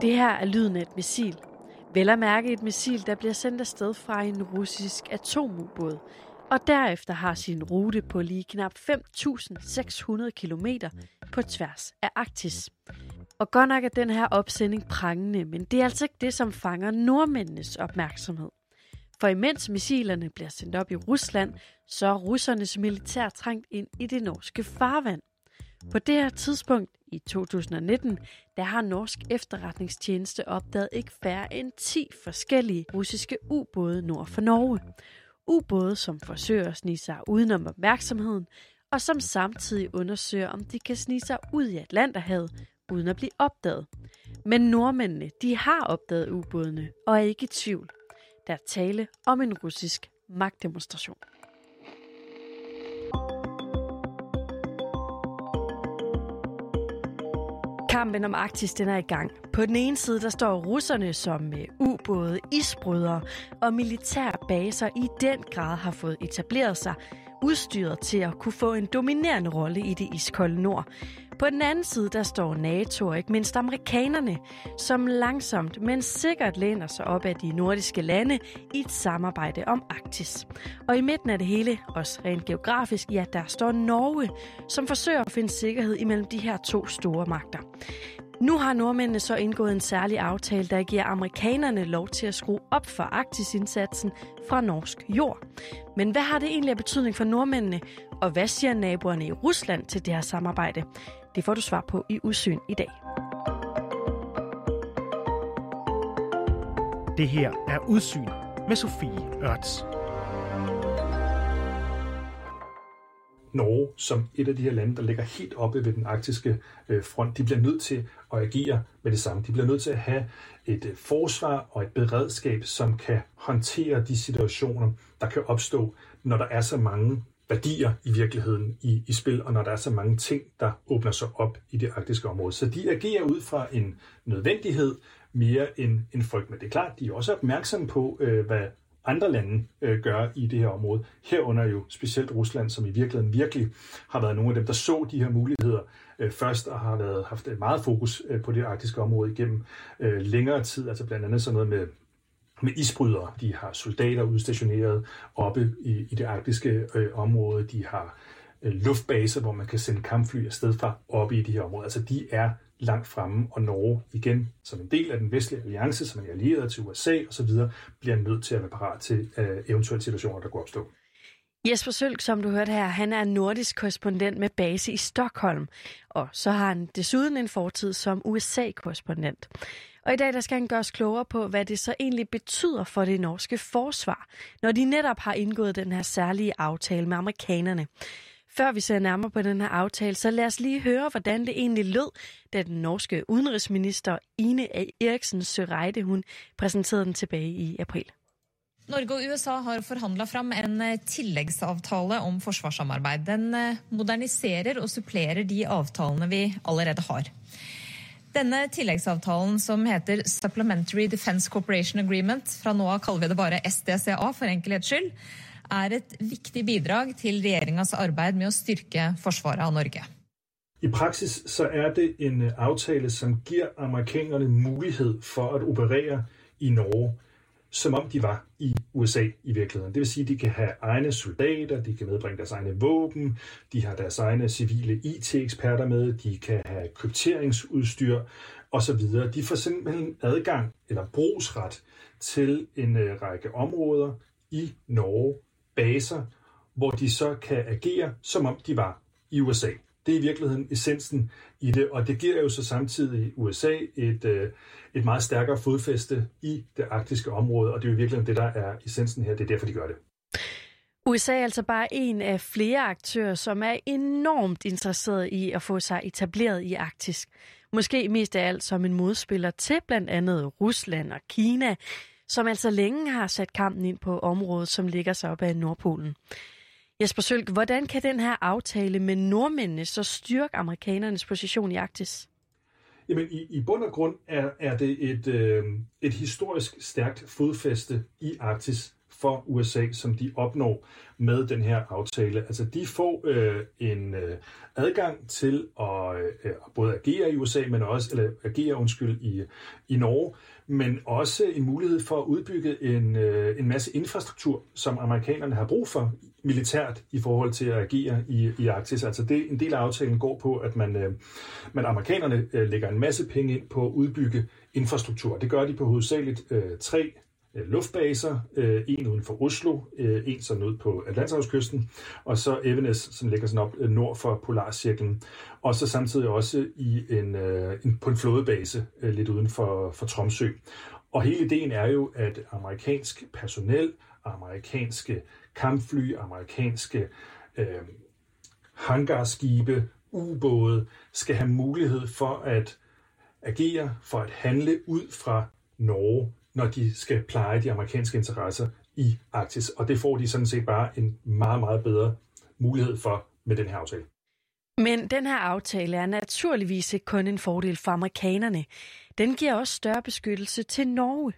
Det her er lyden af et missil. Vel at mærke et missil, der bliver sendt afsted fra en russisk atomubåd, og derefter har sin rute på lige knap 5.600 km på tværs af Arktis. Og godt nok er den her opsending prangende, men det er altså ikke det, som fanger nordmændenes opmærksomhed. For imens missilerne bliver sendt op i Rusland, så er russernes militær trængt ind i det norske farvand. På det her tidspunkt i 2019, der har norsk efterretningstjeneste opdaget ikke færre end 10 forskellige russiske ubåde nord for Norge. Ubåde, som forsøger at snige sig udenom opmærksomheden, og som samtidig undersøger, om de kan snige sig ud i Atlanterhavet uden at blive opdaget. Men nordmændene, de har opdaget ubådene og er ikke i tvivl. Der er tale om en russisk magtdemonstration. Kampen om Arktis den er i gang. På den ene side der står russerne som med ubåde, isbrydere og militære baser i den grad har fået etableret sig, udstyret til at kunne få en dominerende rolle i det iskolde nord. På den anden side der står NATO og ikke mindst amerikanerne, som langsomt, men sikkert læner sig op af de nordiske lande i et samarbejde om Arktis. Og i midten af det hele, også rent geografisk, ja, der står Norge, som forsøger at finde sikkerhed imellem de her to store magter. Nu har nordmændene så indgået en særlig aftale, der giver amerikanerne lov til at skrue op for Arktis-indsatsen fra norsk jord. Men hvad har det egentlig af betydning for nordmændene, og hvad siger naboerne i Rusland til det her samarbejde? Det får du svar på i Udsyn i dag. Det her er Udsyn med Sofie Ørts. Norge som et af de her lande, der ligger helt oppe ved den arktiske øh, front, de bliver nødt til at agere med det samme. De bliver nødt til at have et øh, forsvar og et beredskab, som kan håndtere de situationer, der kan opstå, når der er så mange værdier i virkeligheden i, i spil, og når der er så mange ting, der åbner sig op i det arktiske område. Så de agerer ud fra en nødvendighed mere end en frygt. Men det er klart, de er også opmærksomme på, øh, hvad andre lande øh, gør i det her område. Herunder jo specielt Rusland, som i virkeligheden virkelig har været nogle af dem, der så de her muligheder øh, først og har været, haft et meget fokus øh, på det arktiske område igennem øh, længere tid. Altså blandt andet sådan noget med med isbrydere. De har soldater udstationeret oppe i, i det arktiske øh, område. De har øh, luftbaser, hvor man kan sende kampfly afsted fra oppe i de her områder. Altså de er langt fremme, og Norge igen, som en del af den vestlige alliance, som er allieret til USA osv., bliver nødt til at være parat til øh, eventuelle situationer, der går opstå. Jesper Sølk, som du hørte her, han er nordisk korrespondent med base i Stockholm, og så har han desuden en fortid som USA-korrespondent. Og i dag der skal han gøre os klogere på, hvad det så egentlig betyder for det norske forsvar, når de netop har indgået den her særlige aftale med amerikanerne. Før vi ser nærmere på den her aftale, så lad os lige høre, hvordan det egentlig lød, da den norske udenrigsminister Ine Eriksen Søreide, hun præsenterede den tilbage i april. Norge og USA har forhandla fram en eh, om forsvarssamarbeid. Den eh, moderniserer og supplerer de avtalene vi allerede har. Denne tilleggsavtalen, som heter Supplementary Defense Cooperation Agreement, fra nå av kaller vi det bare SDCA for enkelhets skyld, er et viktig bidrag til regjeringas arbeid med å styrke forsvaret av Norge. I praksis så er det en øh, aftale, som gir amerikanerne mulighet for å operere i Norge som om de var i USA i virkeligheden. Det vil sige, at de kan have egne soldater, de kan medbringe deres egne våben, de har deres egne civile IT-eksperter med, de kan have krypteringsudstyr osv. De får simpelthen adgang eller brugsret til en øh, række områder i Norge, baser, hvor de så kan agere, som om de var i USA. Det er i virkeligheden essensen i det, og det giver jo så samtidig USA et, øh, et meget stærkere fodfæste i det arktiske område, og det er jo i virkeligheden det, der er essensen her. Det er derfor, de gør det. USA er altså bare en af flere aktører, som er enormt interesseret i at få sig etableret i Arktis. Måske mest af alt som en modspiller til blandt andet Rusland og Kina, som altså længe har sat kampen ind på området, som ligger sig op ad Nordpolen. Jesper Sølk, hvordan kan den her aftale med nordmændene så styrke amerikanernes position i Arktis? Jamen, i, i bund og grund er, er det et, øh, et historisk stærkt fodfæste i Arktis for USA, som de opnår med den her aftale. Altså de får øh, en øh, adgang til at øh, både agere i USA, men også, eller agere undskyld, i, i Norge, men også en mulighed for at udbygge en, øh, en masse infrastruktur, som amerikanerne har brug for militært i forhold til at agere i, i Arktis. Altså det, en del af aftalen går på, at man, øh, man amerikanerne øh, lægger en masse penge ind på at udbygge infrastruktur. Det gør de på hovedsageligt øh, tre Øh, luftbaser, øh, en uden for Oslo, øh, en sådan ud på Atlanterhavskysten, og så Evenes, som ligger sådan op øh, nord for Polarcirklen, og så samtidig også i en, øh, en, på en flådebase øh, lidt uden for, for Tromsø. Og hele ideen er jo, at amerikansk personel, amerikanske kampfly, amerikanske øh, hangarskibe, ubåde, skal have mulighed for at agere, for at handle ud fra Norge, når de skal pleje de amerikanske interesser i Arktis. Og det får de sådan set bare en meget, meget bedre mulighed for med den her aftale. Men den her aftale er naturligvis ikke kun en fordel for amerikanerne. Den giver også større beskyttelse til Norge.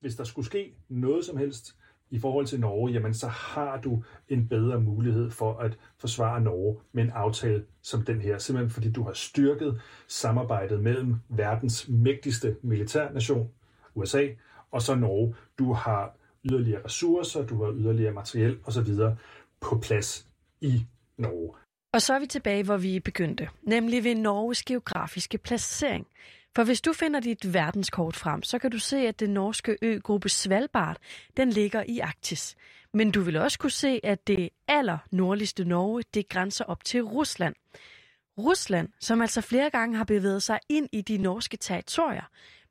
Hvis der skulle ske noget som helst i forhold til Norge, jamen så har du en bedre mulighed for at forsvare Norge med en aftale som den her. Simpelthen fordi du har styrket samarbejdet mellem verdens mægtigste militærnation, USA, og så Norge. Du har yderligere ressourcer, du har yderligere materiel osv. på plads i Norge. Og så er vi tilbage, hvor vi begyndte, nemlig ved Norges geografiske placering. For hvis du finder dit verdenskort frem, så kan du se, at den norske øgruppe Svalbard, den ligger i Arktis. Men du vil også kunne se, at det aller nordligste Norge, det grænser op til Rusland. Rusland, som altså flere gange har bevæget sig ind i de norske territorier,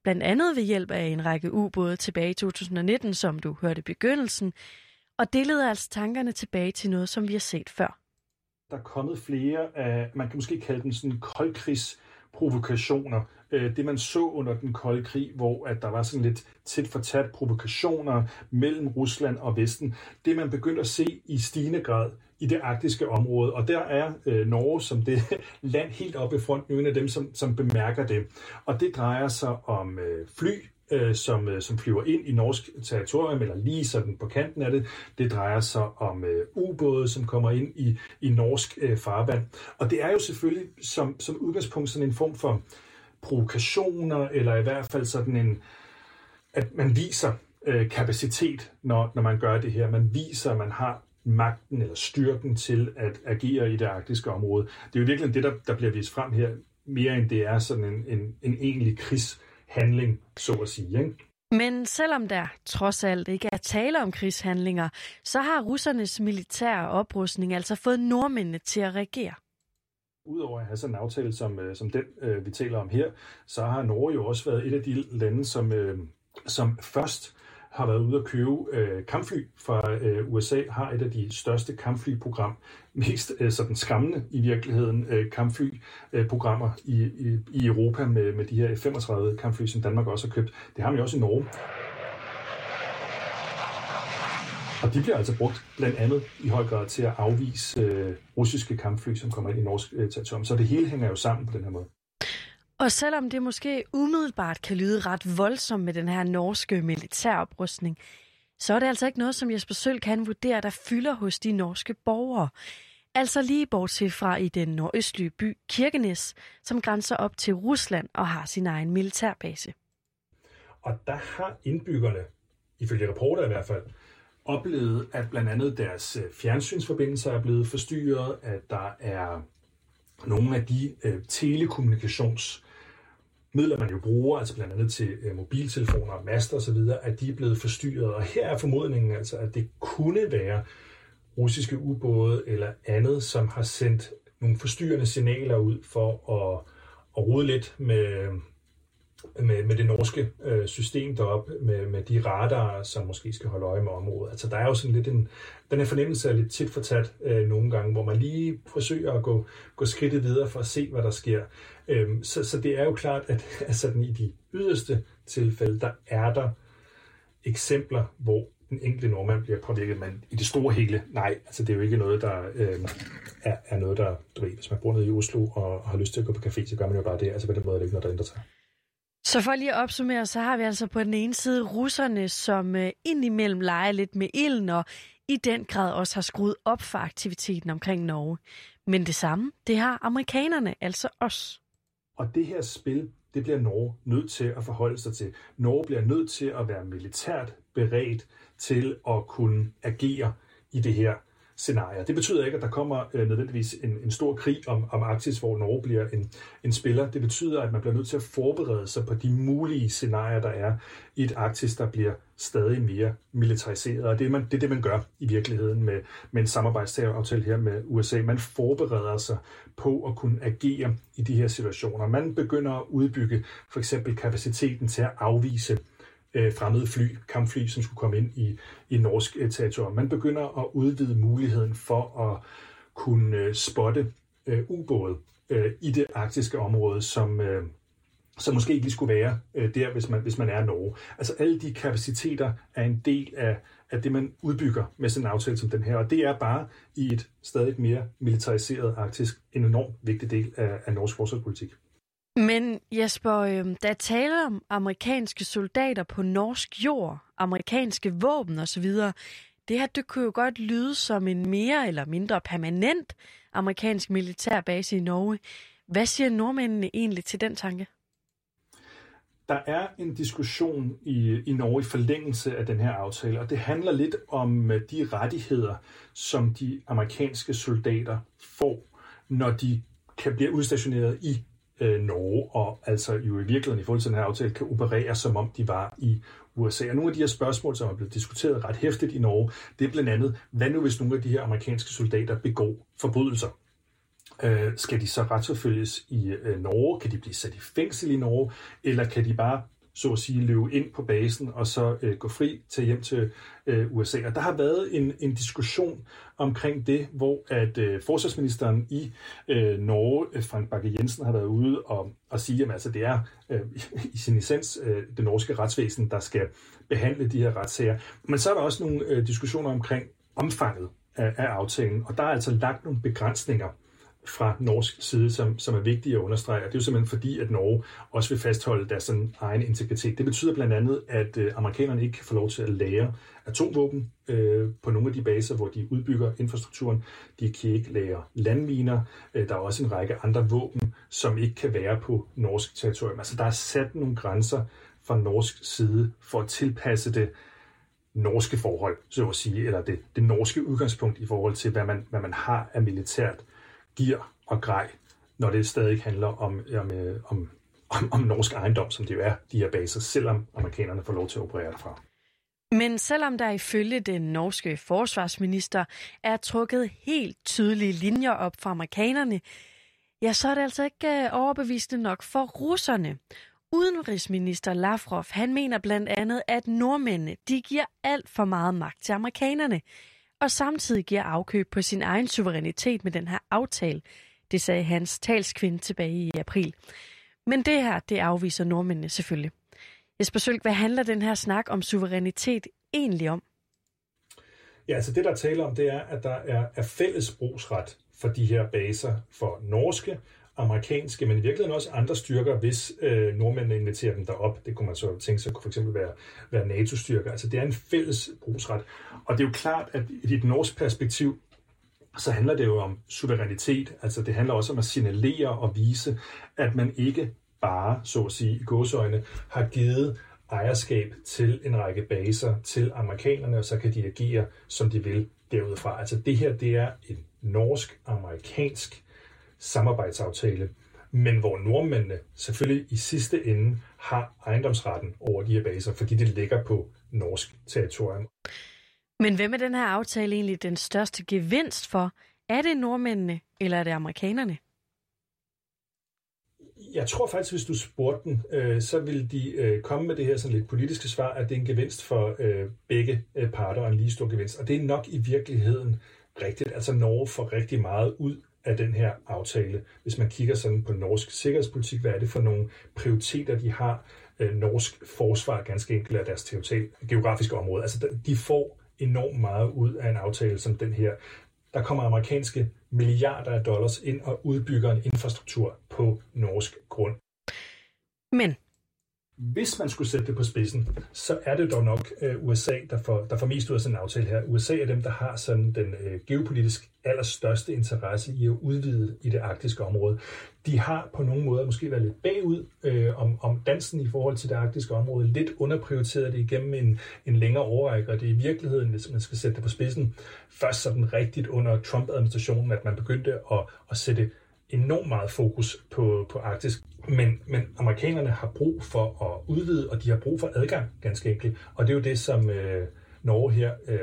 blandt andet ved hjælp af en række ubåde tilbage i 2019, som du hørte i begyndelsen, og det leder altså tankerne tilbage til noget, som vi har set før. Der er kommet flere af, man kan måske kalde dem sådan koldkrigs provokationer. Øh, det man så under den kolde krig, hvor at der var sådan lidt tæt for tæt provokationer mellem Rusland og Vesten. Det man begyndte at se i stigende grad i det arktiske område. Og der er øh, Norge som det land helt oppe i fronten, en af dem, som, som bemærker det. Og det drejer sig om øh, fly, øh, som, øh, som flyver ind i norsk territorium, eller lige sådan på kanten af det. Det drejer sig om øh, ubåde, som kommer ind i, i norsk øh, farvand. Og det er jo selvfølgelig som, som udgangspunkt sådan en form for provokationer, eller i hvert fald sådan en, at man viser øh, kapacitet, når, når man gør det her. Man viser, at man har magten eller styrken til at agere i det arktiske område. Det er jo virkelig det, der, der bliver vist frem her, mere end det er sådan en, en, en egentlig krigshandling, så at sige. Ikke? Men selvom der trods alt ikke er tale om krigshandlinger, så har russernes militære oprustning altså fået nordmændene til at reagere. Udover at have sådan en aftale som, øh, som den, øh, vi taler om her, så har Norge jo også været et af de lande, som, øh, som først har været ude at købe øh, kampfly fra øh, USA, har et af de største kampflyprogram, mest øh, sådan skræmmende i virkeligheden øh, kampflyprogrammer øh, i, i, i Europa med, med de her 35 kampfly, som Danmark også har købt. Det har man jo også i Norge. Og de bliver altså brugt blandt andet i høj grad til at afvise øh, russiske kampfly, som kommer ind i norsk øh, territorium. Så det hele hænger jo sammen på den her måde. Og selvom det måske umiddelbart kan lyde ret voldsomt med den her norske militæroprustning, så er det altså ikke noget, som Jesper Søl kan vurdere, der fylder hos de norske borgere. Altså lige bortset fra i den nordøstlige by Kirkenes, som grænser op til Rusland og har sin egen militærbase. Og der har indbyggerne, ifølge rapporter i hvert fald, oplevet, at blandt andet deres øh, fjernsynsforbindelser er blevet forstyrret, at der er nogle af de øh, telekommunikations midler, man jo bruger, altså blandt andet til øh, mobiltelefoner, master osv., at de er blevet forstyrret. Og her er formodningen altså, at det kunne være russiske ubåde eller andet, som har sendt nogle forstyrrende signaler ud for at, at rode lidt med, med, med det norske øh, system deroppe, med, med de radarer, som måske skal holde øje med området. Altså der er jo sådan lidt en, den her fornemmelse er lidt tit fortat øh, nogle gange, hvor man lige forsøger at gå, gå skridtet videre for at se, hvad der sker. Øhm, så, så det er jo klart, at altså, den, i de yderste tilfælde, der er der eksempler, hvor den enkelte nordmand bliver påvirket, men i det store hele, nej, altså det er jo ikke noget, der øh, er, er noget, der, du ved, hvis man bor nede i Oslo og har lyst til at gå på café, så gør man jo bare det, altså på den måde er det ikke noget, der ændrer sig. Så for lige at opsummere, så har vi altså på den ene side russerne, som øh, indimellem leger lidt med ilden og i den grad også har skruet op for aktiviteten omkring Norge. Men det samme, det har amerikanerne altså også. Og det her spil, det bliver Norge nødt til at forholde sig til. Norge bliver nødt til at være militært beredt til at kunne agere i det her scenarier. Det betyder ikke, at der kommer øh, nødvendigvis en, en stor krig om, om Arktis, hvor Norge bliver en, en spiller. Det betyder, at man bliver nødt til at forberede sig på de mulige scenarier, der er i et Arktis, der bliver stadig mere militariseret. Og det er, man, det er det, man gør i virkeligheden med, med en samarbejdsaftale her med USA. Man forbereder sig på at kunne agere i de her situationer. Man begynder at udbygge for eksempel kapaciteten til at afvise øh, fremmede fly, kampfly, som skulle komme ind i, i norsk øh, territorium. Man begynder at udvide muligheden for at kunne øh, spotte øh, ubåde øh, i det arktiske område, som, øh, som måske ikke lige skulle være øh, der, hvis man, hvis man er Norge. Altså alle de kapaciteter er en del af, af det, man udbygger med sådan en aftale som den her, og det er bare i et stadig mere militariseret arktisk en enormt vigtig del af, af norsk forsvarspolitik. Men Jesper, øh, der taler om amerikanske soldater på norsk jord, amerikanske våben osv., det her det kunne jo godt lyde som en mere eller mindre permanent amerikansk militærbase i Norge. Hvad siger nordmændene egentlig til den tanke? Der er en diskussion i, i Norge i forlængelse af den her aftale, og det handler lidt om øh, de rettigheder, som de amerikanske soldater får, når de kan blive udstationeret i øh, Norge, og altså jo i virkeligheden i forhold til den her aftale kan operere, som om de var i USA. Og nogle af de her spørgsmål, som er blevet diskuteret ret hæftigt i Norge, det er blandt andet, hvad nu hvis nogle af de her amerikanske soldater begår forbrydelser? Øh, skal de så retsforfølges i øh, Norge? Kan de blive sat i fængsel i Norge? Eller kan de bare så at sige, løbe ind på basen og så øh, gå fri til hjem til øh, USA. Og der har været en, en diskussion omkring det, hvor at øh, forsvarsministeren i øh, Norge, øh, Frank Bakke Jensen, har været ude og, og sige, at altså, det er øh, i sin essens øh, det norske retsvæsen, der skal behandle de her retssager. Men så er der også nogle øh, diskussioner omkring omfanget af, af aftalen, og der er altså lagt nogle begrænsninger fra norsk side, som, som er vigtige at understrege. Og det er jo simpelthen fordi, at Norge også vil fastholde deres sådan, egen integritet. Det betyder blandt andet, at øh, amerikanerne ikke kan få lov til at lære atomvåben øh, på nogle af de baser, hvor de udbygger infrastrukturen. De kan ikke lære landminer. Øh, der er også en række andre våben, som ikke kan være på norsk territorium. Altså der er sat nogle grænser fra norsk side for at tilpasse det norske forhold, så at sige, eller det, det norske udgangspunkt i forhold til, hvad man, hvad man har af militært gear og grej, når det stadig handler om, om, øh, om, om, om norsk ejendom, som det jo er, de her baser, selvom amerikanerne får lov til at operere derfra. Men selvom der ifølge den norske forsvarsminister er trukket helt tydelige linjer op for amerikanerne, ja, så er det altså ikke øh, overbevisende nok for russerne. Udenrigsminister Lavrov, han mener blandt andet, at nordmændene, de giver alt for meget magt til amerikanerne og samtidig giver afkøb på sin egen suverænitet med den her aftale. Det sagde hans talskvinde tilbage i april. Men det her, det afviser nordmændene selvfølgelig. Jesper Sølk, hvad handler den her snak om suverænitet egentlig om? Ja, altså det, der taler om, det er, at der er, er fælles brugsret for de her baser for norske amerikanske, men i virkeligheden også andre styrker, hvis øh, nordmændene inviterer dem derop. Det kunne man så tænke sig kunne for eksempel være, være NATO-styrker. Altså det er en fælles brugsret. Og det er jo klart, at i et norsk perspektiv, så handler det jo om suverænitet. Altså det handler også om at signalere og vise, at man ikke bare, så at sige, i gåsøjne, har givet ejerskab til en række baser til amerikanerne, og så kan de agere, som de vil derudfra. Altså det her, det er en norsk-amerikansk samarbejdsaftale, men hvor nordmændene selvfølgelig i sidste ende har ejendomsretten over de her baser, fordi det ligger på norsk territorium. Men hvem er den her aftale egentlig den største gevinst for? Er det nordmændene, eller er det amerikanerne? Jeg tror faktisk, hvis du spurgte dem, øh, så vil de øh, komme med det her sådan lidt politiske svar, at det er en gevinst for øh, begge parter og en lige stor gevinst. Og det er nok i virkeligheden rigtigt. Altså Norge får rigtig meget ud af den her aftale. Hvis man kigger sådan på norsk sikkerhedspolitik, hvad er det for nogle prioriteter, de har? Øh, norsk forsvar ganske enkelt af deres geografiske område. Altså de får enormt meget ud af en aftale som den her. Der kommer amerikanske milliarder af dollars ind og udbygger en infrastruktur på norsk grund. Men hvis man skulle sætte det på spidsen, så er det dog nok øh, USA, der får, der får mest ud af sådan en aftale her. USA er dem, der har sådan den øh, geopolitisk allerstørste interesse i at udvide i det arktiske område. De har på nogle måder måske været lidt bagud øh, om, om dansen i forhold til det arktiske område, lidt underprioriteret det igennem en, en længere overrække, og det er i virkeligheden, hvis man skal sætte det på spidsen, først sådan rigtigt under Trump-administrationen, at man begyndte at, at sætte enormt meget fokus på, på Arktis. Men, men amerikanerne har brug for at udvide, og de har brug for adgang, ganske enkelt. Og det er jo det, som øh, Norge her... Øh,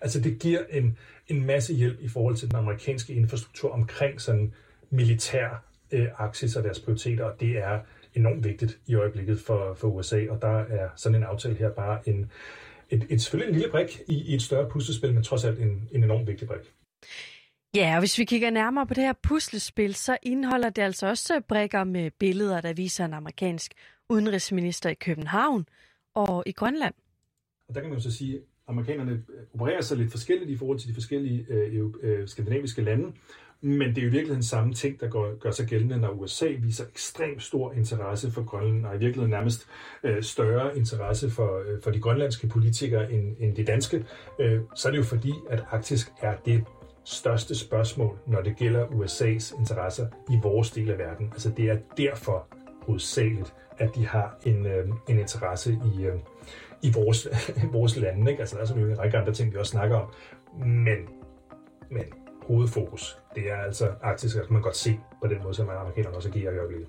altså det giver en, en masse hjælp i forhold til den amerikanske infrastruktur omkring sådan militær øh, Arktis og deres prioriteter, og det er enormt vigtigt i øjeblikket for, for USA, og der er sådan en aftale her bare en, et, et selvfølgelig en lille brik i, i et større puslespil, men trods alt en, en enormt vigtig brik. Ja, og hvis vi kigger nærmere på det her puslespil, så indeholder det altså også brikker med billeder, der viser en amerikansk udenrigsminister i København og i Grønland. Og der kan man jo så sige, amerikanerne øh, opererer sig lidt forskelligt i forhold til de forskellige øh, øh, skandinaviske lande, men det er jo i virkeligheden samme ting, der gør, gør sig gældende, når USA viser ekstremt stor interesse for Grønland, og i virkeligheden nærmest øh, større interesse for, øh, for de grønlandske politikere end, end de danske, øh, så er det jo fordi, at Arktis er det største spørgsmål, når det gælder USA's interesser i vores del af verden. Altså det er derfor hovedsageligt, at de har en, øh, en interesse i, øh, i vores, vores lande. Ikke? Altså der er selvfølgelig en række andre ting, vi også snakker om. Men, men hovedfokus, det er altså Arktis, at man godt se på den måde, som amerikanerne også agerer i øjeblikket.